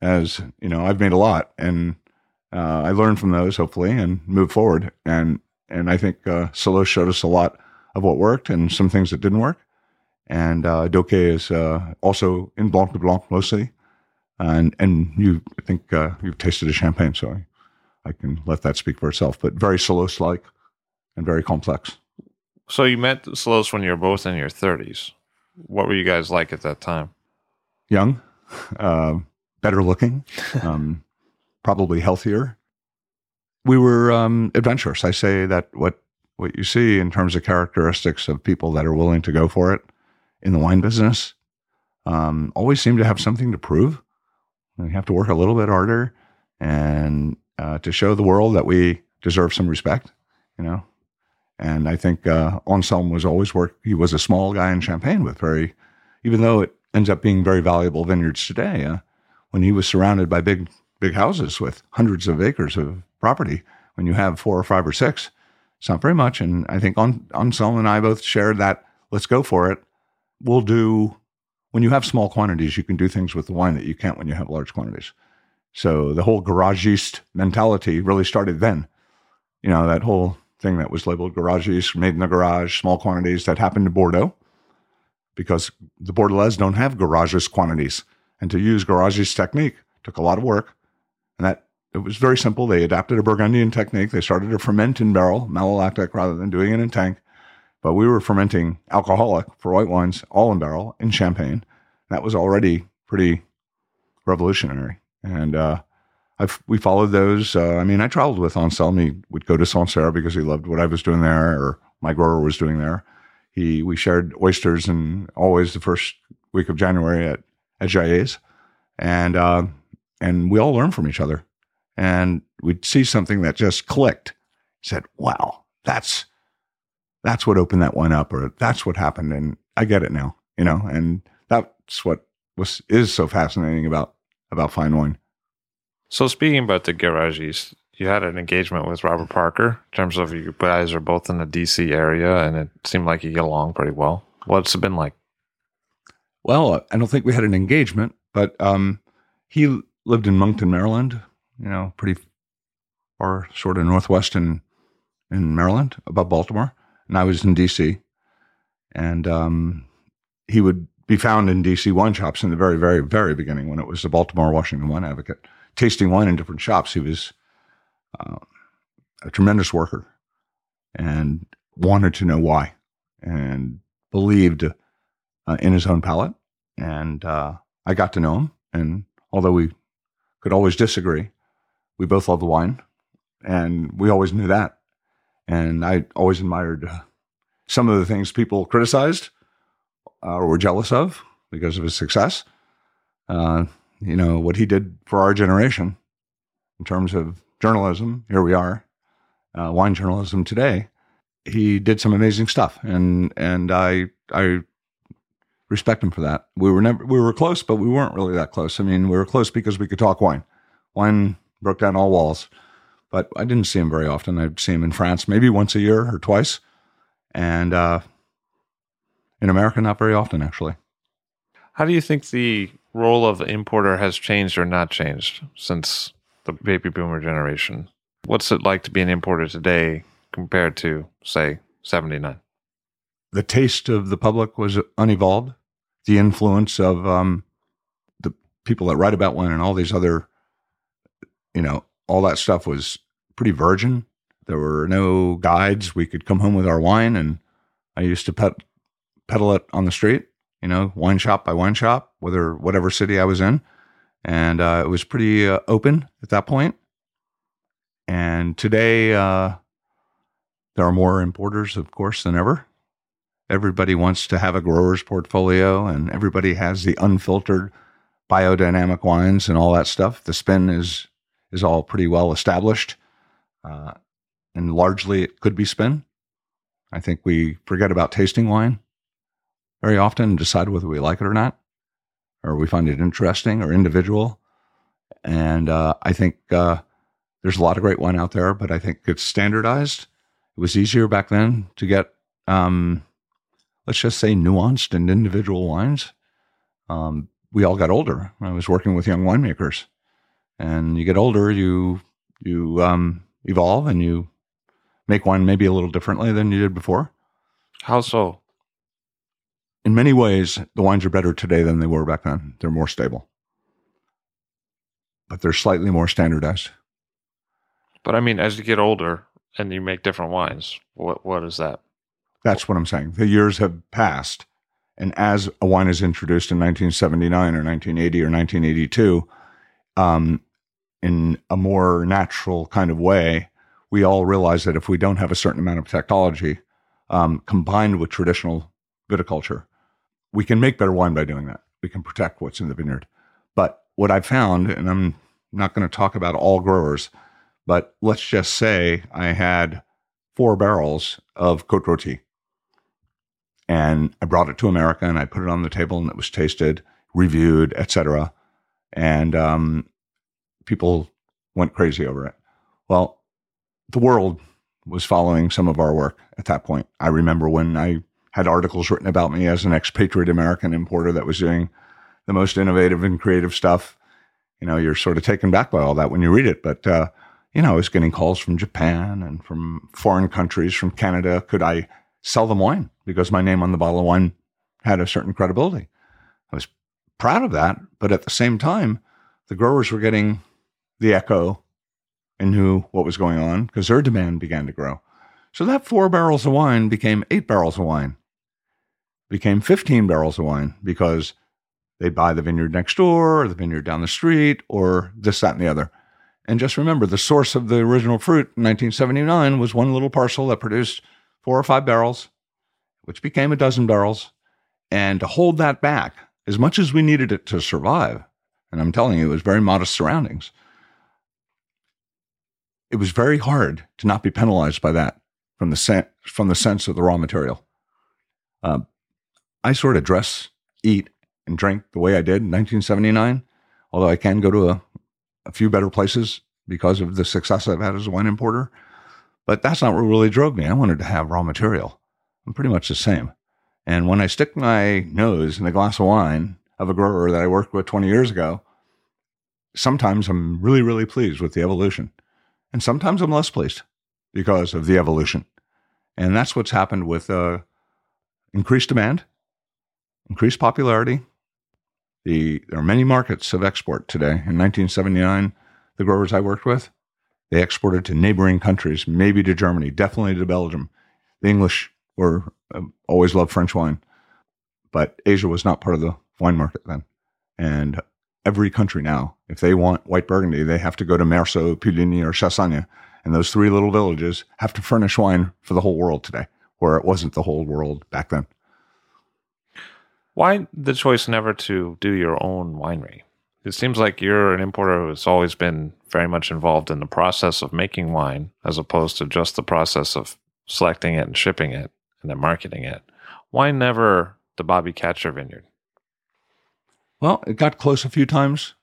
As you know, I've made a lot, and uh, I learned from those hopefully, and move forward. And and I think uh, Selosse showed us a lot of what worked and some things that didn't work. And uh, Doquet is uh, also in Blanc de Blanc mostly, and and you I think uh, you've tasted a champagne, so I, I can let that speak for itself. But very Selosse like and very complex. So you met Selosse when you were both in your 30s. What were you guys like at that time? Young, uh, better looking, um, probably healthier. We were um, adventurous. I say that what what you see in terms of characteristics of people that are willing to go for it in the wine business um, always seem to have something to prove. We have to work a little bit harder and uh, to show the world that we deserve some respect. You know, and I think uh, Anselme was always work. He was a small guy in Champagne with very, even though it ends up being very valuable vineyards today. Uh, when he was surrounded by big big houses with hundreds of acres of property, when you have four or five or six, it's not very much. And I think on Anselme and I both shared that. Let's go for it. We'll do. When you have small quantities, you can do things with the wine that you can't when you have large quantities. So the whole garagiste mentality really started then. You know that whole thing that was labeled garages, made in the garage, small quantities that happened to Bordeaux because the Bordelais don't have garages quantities. And to use garages technique took a lot of work. And that it was very simple. They adapted a Burgundian technique. They started to ferment in barrel, malolactic, rather than doing it in tank. But we were fermenting alcoholic for white wines, all in barrel, in champagne. That was already pretty revolutionary. And uh, I've, we followed those. Uh, I mean, I traveled with Anselme. He would go to Sancerre because he loved what I was doing there or my grower was doing there. He, we shared oysters and always the first week of January at, at Jaillet's. And, uh, and we all learned from each other. And we'd see something that just clicked. Said, wow, that's, that's what opened that one up or that's what happened. And I get it now, you know, and that's what was, is so fascinating about, about fine wine. So speaking about the garages, you had an engagement with Robert Parker in terms of you guys are both in the DC area, and it seemed like you get along pretty well. What's it been like? Well, I don't think we had an engagement, but um, he lived in Monkton, Maryland. You know, pretty far, sort of northwest in in Maryland, above Baltimore, and I was in DC, and um, he would be found in DC wine shops in the very, very, very beginning when it was the Baltimore Washington Wine Advocate tasting wine in different shops. He was uh, a tremendous worker and wanted to know why and believed uh, in his own palate. And uh, I got to know him. And although we could always disagree, we both loved the wine. And we always knew that. And I always admired uh, some of the things people criticized uh, or were jealous of because of his success. Uh, you know, what he did for our generation in terms of journalism. Here we are, uh, wine journalism today. He did some amazing stuff, and and I I respect him for that. We were never we were close, but we weren't really that close. I mean, we were close because we could talk wine. Wine broke down all walls, but I didn't see him very often. I'd see him in France maybe once a year or twice, and uh, in America not very often actually. How do you think the role of importer has changed or not changed since the baby boomer generation? What's it like to be an importer today compared to, say, 79? The taste of the public was unevolved. The influence of um, the people that write about wine and all these other, you know, all that stuff was pretty virgin. There were no guides. We could come home with our wine, and I used to pet, peddle it on the street you know, wine shop by wine shop, whether whatever city I was in, and uh, it was pretty uh, open at that point. And today, uh, there are more importers, of course, than ever. Everybody wants to have a grower's portfolio, and everybody has the unfiltered biodynamic wines and all that stuff. The spin is is all pretty well established, uh, and largely it could be spin. I think we forget about tasting wine very often and decide whether we like it or not, or we find it interesting or individual. And uh, I think uh, there's a lot of great wine out there, but I think it's standardized. It was easier back then to get, um, let's just say, nuanced and individual wines. Um, we all got older. I was working with young winemakers, and you get older, you you um, evolve, and you make wine maybe a little differently than you did before. How so? in many ways, the wines are better today than they were back then. They're more stable, but they're slightly more standardized. But I mean, as you get older and you make different wines, what what is that? That's what I'm saying. The years have passed, and as a wine is introduced in 1979 or 1980 or 1982, um, in a more natural kind of way, we all realize that if we don't have a certain amount of technology um, combined with traditional viticulture, we can make better wine by doing that. We can protect what's in the vineyard. But what I found, and I'm not going to talk about all growers, but let's just say I had four barrels of Côte-Rôtie. And I brought it to America and I put it on the table and it was tasted, reviewed, etc. And um, people went crazy over it. Well, the world was following some of our work at that point. I remember when I had articles written about me as an expatriate American importer that was doing the most innovative and creative stuff. You know, you're sort of taken back by all that when you read it. But, uh, you know, I was getting calls from Japan and from foreign countries, from Canada. Could I sell them wine? Because my name on the bottle of wine had a certain credibility. I was proud of that. But at the same time, the growers were getting the echo and knew what was going on because their demand began to grow. So that four barrels of wine became eight barrels of wine became 15 barrels of wine because they'd buy the vineyard next door or the vineyard down the street or this, that, and the other. And just remember the source of the original fruit in 1979 was one little parcel that produced four or five barrels, which became a dozen barrels. And to hold that back, as much as we needed it to survive, and I'm telling you, it was very modest surroundings, it was very hard to not be penalized by that from the, sen- from the sense of the raw material. Uh, I sort of dress, eat, and drink the way I did in 1979, although I can go to a, a few better places because of the success I've had as a wine importer. But that's not what really drove me. I wanted to have raw material. I'm pretty much the same. And when I stick my nose in a glass of wine of a grower that I worked with 20 years ago, sometimes I'm really, really pleased with the evolution. And sometimes I'm less pleased because of the evolution. And that's what's happened with uh, increased demand increased popularity. The, there are many markets of export today. In 1979, the growers I worked with, they exported to neighboring countries, maybe to Germany, definitely to Belgium. The English were uh, always loved French wine, but Asia was not part of the wine market then. And every country now, if they want white Burgundy, they have to go to Meursault, Puligny, or Chassagne. And those three little villages have to furnish wine for the whole world today, where it wasn't the whole world back then. Why the choice never to do your own winery? It seems like you're an importer who's always been very much involved in the process of making wine as opposed to just the process of selecting it and shipping it and then marketing it. Why never the Bobby Kacher vineyard? Well, it got close a few times.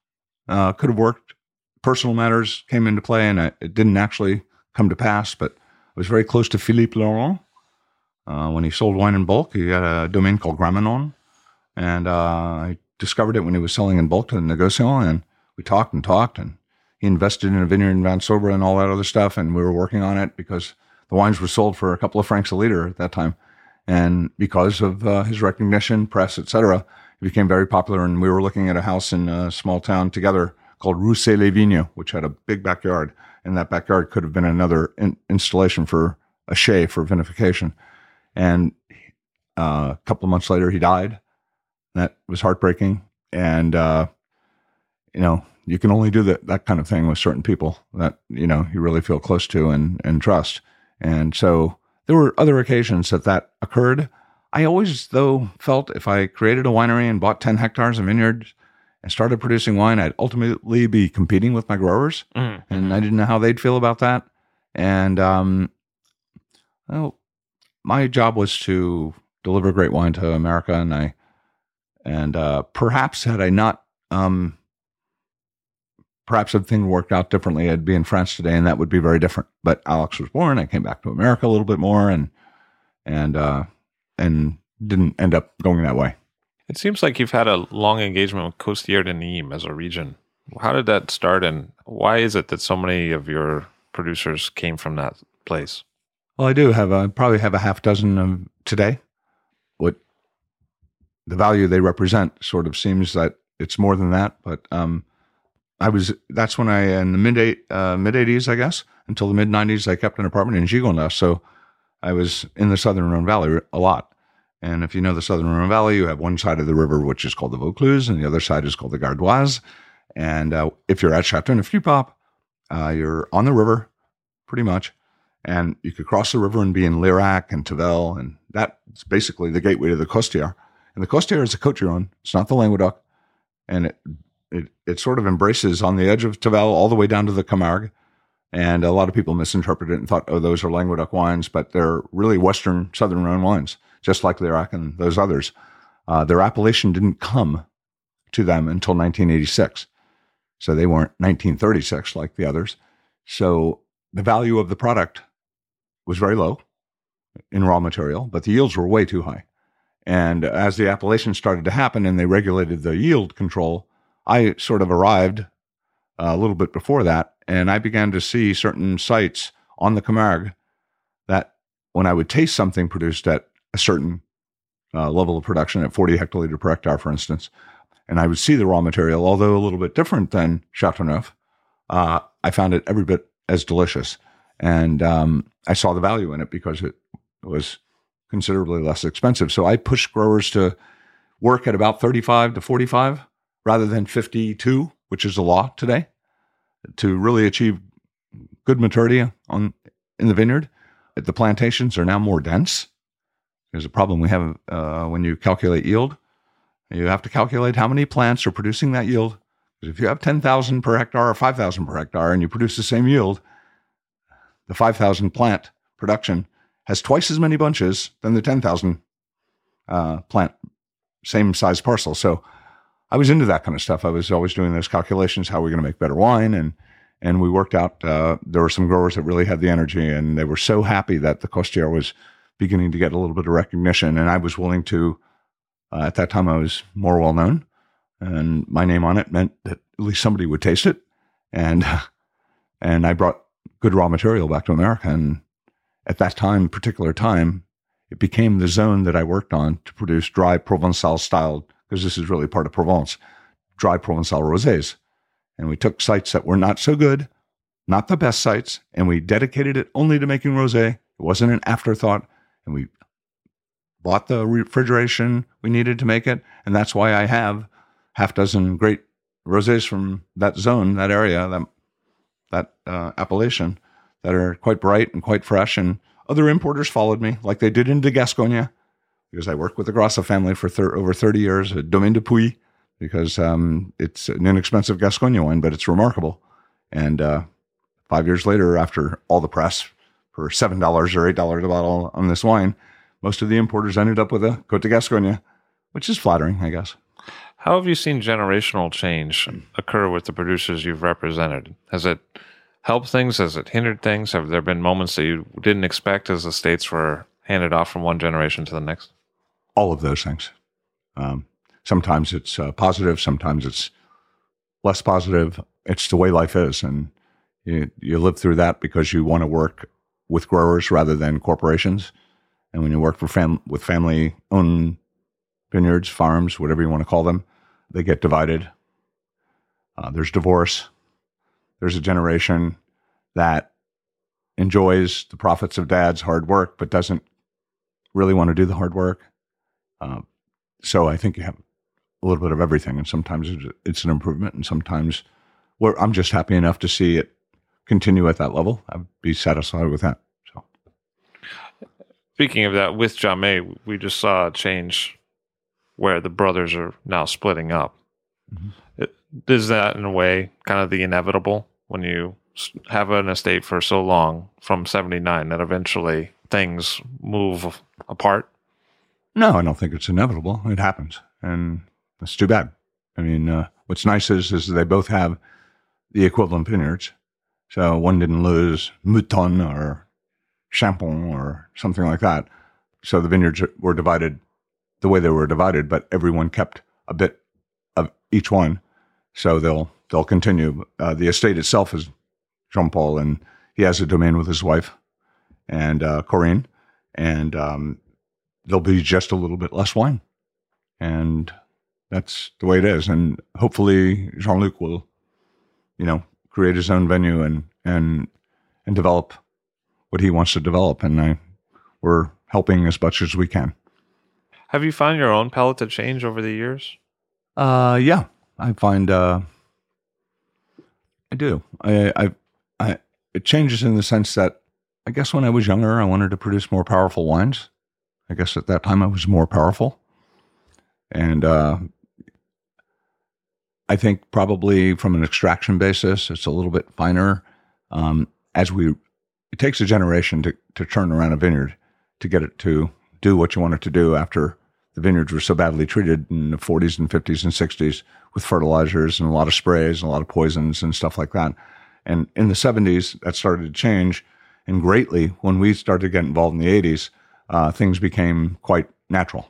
Uh, could have worked. Personal matters came into play, and it didn't actually come to pass. But I was very close to Philippe Laurent uh, when he sold wine in bulk. He had a domain called Gramenon, and uh, I discovered it when he was selling in bulk to the negociant. And we talked and talked, and he invested in a vineyard in Sobre and all that other stuff. And we were working on it because the wines were sold for a couple of francs a liter at that time. And because of uh, his recognition, press, etc., became very popular. And we were looking at a house in a small town together called Rousset les Vignes, which had a big backyard. And that backyard could have been another in- installation for a chai for vinification. And uh, a couple of months later, he died. That was heartbreaking. And, uh, you know, you can only do that, that kind of thing with certain people that, you know, you really feel close to and, and trust. And so there were other occasions that that occurred. I always, though, felt if I created a winery and bought 10 hectares of vineyards and started producing wine, I'd ultimately be competing with my growers. Mm. And I didn't know how they'd feel about that. And, um, well, my job was to deliver great wine to America. And I, and uh, perhaps had I not, um, perhaps if things worked out differently, I'd be in France today, and that would be very different. But Alex was born. I came back to America a little bit more, and and uh, and didn't end up going that way. It seems like you've had a long engagement with Costières de Nîmes as a region. How did that start, and why is it that so many of your producers came from that place? Well, I do have a, probably have a half dozen of today. What the value they represent sort of seems that it's more than that, but um, I was that's when I in the mid eight uh, mid eighties, I guess, until the mid nineties, I kept an apartment in Gigondas, so I was in the Southern Rhone Valley a lot. And if you know the Southern Rhone Valley, you have one side of the river which is called the Vaucluse, and the other side is called the Gardoise. And uh, if you're at Châteauneuf-du-Pape, uh, you're on the river, pretty much, and you could cross the river and be in Lirac and Tavel, and that's basically the gateway to the Costières. And the Costières is a Côte du Rhône; it's not the Languedoc, and it it, it sort of embraces on the edge of Tavel all the way down to the Camargue. And a lot of people misinterpreted it and thought, oh, those are Languedoc wines, but they're really Western Southern Rhone wines, just like Lirac and those others. Uh, their appellation didn't come to them until 1986. So they weren't 1936 like the others. So the value of the product was very low in raw material, but the yields were way too high. And as the appellation started to happen and they regulated the yield control, I sort of arrived uh, a little bit before that, and I began to see certain sites on the Camargue that when I would taste something produced at a certain uh, level of production at 40 hectoliter per hectare, for instance, and I would see the raw material, although a little bit different than Chateauneuf, uh, I found it every bit as delicious. And um, I saw the value in it because it was considerably less expensive. So I pushed growers to work at about 35 to 45 rather than 52, which is the law today, to really achieve good maturity on in the vineyard. The plantations are now more dense. There's a problem we have uh, when you calculate yield. You have to calculate how many plants are producing that yield. Because if you have 10,000 per hectare or 5,000 per hectare and you produce the same yield, the 5,000 plant production has twice as many bunches than the 10,000 uh, plant, same size parcel. So I was into that kind of stuff. I was always doing those calculations: how are we going to make better wine? And and we worked out. Uh, there were some growers that really had the energy, and they were so happy that the Costières was beginning to get a little bit of recognition. And I was willing to. Uh, at that time, I was more well known, and my name on it meant that at least somebody would taste it. And and I brought good raw material back to America. And at that time, particular time, it became the zone that I worked on to produce dry Provençal styled because this is really part of Provence, dry Provençal rosés. And we took sites that were not so good, not the best sites, and we dedicated it only to making rosé. It wasn't an afterthought. And we bought the refrigeration we needed to make it. And that's why I have half dozen great rosés from that zone, that area, that, that uh, appellation that are quite bright and quite fresh. And other importers followed me, like they did into Gascogne because I worked with the Grassa family for thir- over 30 years Domaine de Pouy because um, it's an inexpensive Gascogne wine, but it's remarkable. And uh, five years later, after all the press for $7 or $8 a bottle on this wine, most of the importers ended up with a Cote de Gascogne. which is flattering, I guess. How have you seen generational change occur with the producers you've represented? Has it helped things? Has it hindered things? Have there been moments that you didn't expect as the states were handed off from one generation to the next? All of those things. Um, sometimes it's uh, positive, sometimes it's less positive. It's the way life is, and you, you live through that because you want to work with growers rather than corporations. And when you work for fam- with family owned vineyards, farms, whatever you want to call them, they get divided. Uh, there's divorce. There's a generation that enjoys the profits of dad's hard work, but doesn't really want to do the hard work. Uh, so I think you have a little bit of everything, and sometimes it's an improvement, and sometimes well, I'm just happy enough to see it continue at that level. I'd be satisfied with that. So, speaking of that, with Jamet, we just saw a change where the brothers are now splitting up. Mm-hmm. It, is that in a way kind of the inevitable when you have an estate for so long from 79 that eventually things move apart? No, I don't think it's inevitable. It happens. And it's too bad. I mean, uh, what's nice is, is they both have the equivalent vineyards. So one didn't lose Mouton or Champon or something like that. So the vineyards were divided the way they were divided, but everyone kept a bit of each one. So they'll they'll continue. Uh, the estate itself is Jean Paul, and he has a domain with his wife and uh, Corinne, and um, there'll be just a little bit less wine, and that's the way it is. And hopefully, Jean Luc will, you know, create his own venue and and and develop what he wants to develop. And I, we're helping as much as we can. Have you found your own palate to change over the years? Uh, yeah, I find uh, I do. I, I, I, it changes in the sense that I guess when I was younger, I wanted to produce more powerful wines. I guess at that time I was more powerful, and uh, I think probably from an extraction basis, it's a little bit finer. Um, as we, it takes a generation to to turn around a vineyard to get it to do what you want it to do after the vineyards were so badly treated in the 40s and 50s and 60s with fertilizers and a lot of sprays and a lot of poisons and stuff like that. And in the 70s, that started to change. And greatly, when we started to get involved in the 80s, uh, things became quite natural.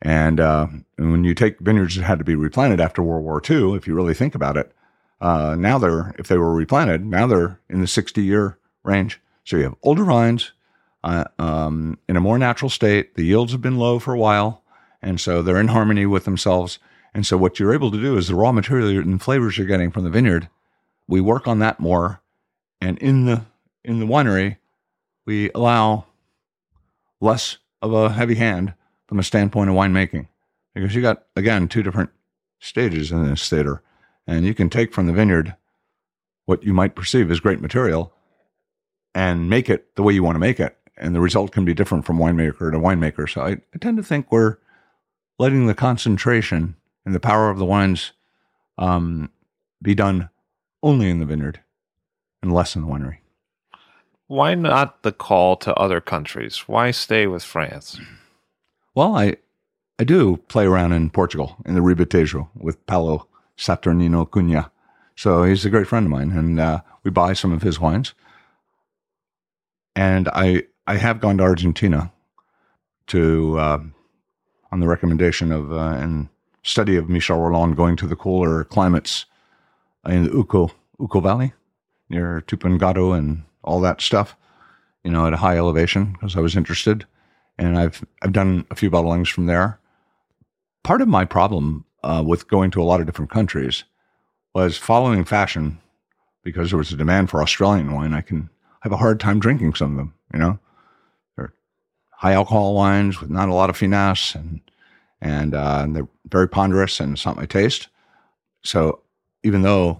And, uh, when you take vineyards that had to be replanted after World War II, if you really think about it, uh, now they're, if they were replanted, now they're in the 60 year range. So you have older vines uh, um, in a more natural state. The yields have been low for a while. And so they're in harmony with themselves. And so what you're able to do is the raw material and flavors you're getting from the vineyard, we work on that more. And in the in the winery, we allow less of a heavy hand from a standpoint of winemaking. Because you got again two different stages in this theater. And you can take from the vineyard what you might perceive as great material and make it the way you want to make it. And the result can be different from winemaker to winemaker. So I, I tend to think we're letting the concentration and the power of the wines um, be done only in the vineyard and less in the winery. Why not the call to other countries? Why stay with France? Well, I I do play around in Portugal in the Ribatejo with Paulo Saturnino Cunha. So he's a great friend of mine, and uh, we buy some of his wines. And I I have gone to Argentina to uh, on the recommendation of uh, and study of Michel Rolland going to the cooler climates in the Uco, Uco Valley near Tupungato and all that stuff, you know, at a high elevation because I was interested. And I've, I've done a few bottlings from there. Part of my problem uh, with going to a lot of different countries was following fashion because there was a demand for Australian wine. I can have a hard time drinking some of them, you know They're high alcohol wines with not a lot of finesse, and and, uh, and they're very ponderous and it's not my taste. So even though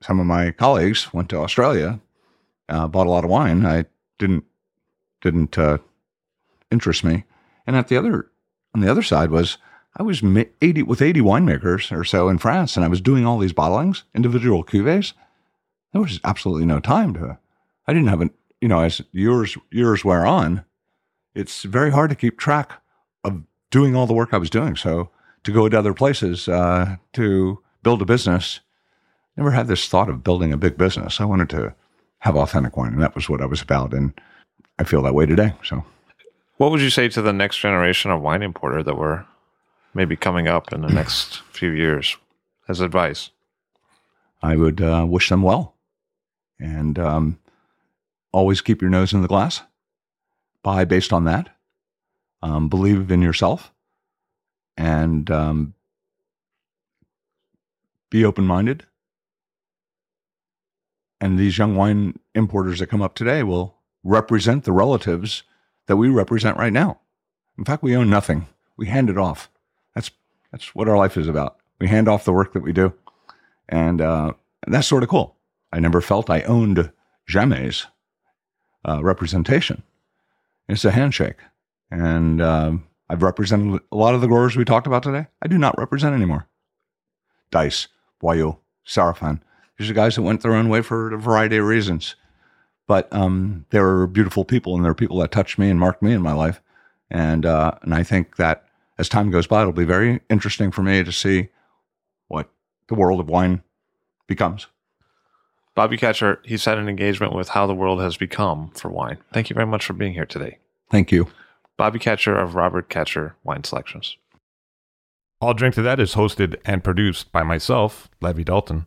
some of my colleagues went to Australia, uh, bought a lot of wine, I didn't didn't uh, interest me. And at the other on the other side was I was 80 with 80 winemakers or so in France, and I was doing all these bottlings, individual cuvées. There was absolutely no time to. I didn't have an you know as years years wear on, it's very hard to keep track of doing all the work I was doing. So to go to other places uh, to build a business. Never had this thought of building a big business. I wanted to have authentic wine, and that was what I was about. And I feel that way today. So, What would you say to the next generation of wine importer that were maybe coming up in the next few years as advice? I would uh, wish them well, and um, always keep your nose in the glass. Buy based on that. Um, believe in yourself, and um, be open minded. And these young wine importers that come up today will represent the relatives that we represent right now. In fact, we own nothing. We hand it off. That's that's what our life is about. We hand off the work that we do, and, uh, and that's sort of cool. I never felt I owned Jamet uh, representation. It's a handshake, and um, I've represented a lot of the growers we talked about today. I do not represent anymore. Deiss, Boillot, Serafin. These are guys that went their own way for a variety of reasons. But um, they were beautiful people, and they're people that touched me and marked me in my life. And uh, and I think that as time goes by, it'll be very interesting for me to see what the world of wine becomes. Bobby Kacher, he's had an engagement with how the world has become for wine. Thank you very much for being here today. Thank you. Bobby Kacher of Robert Kacher Wine Selections. I'll Drink to That is hosted and produced by myself, Levi Dalton.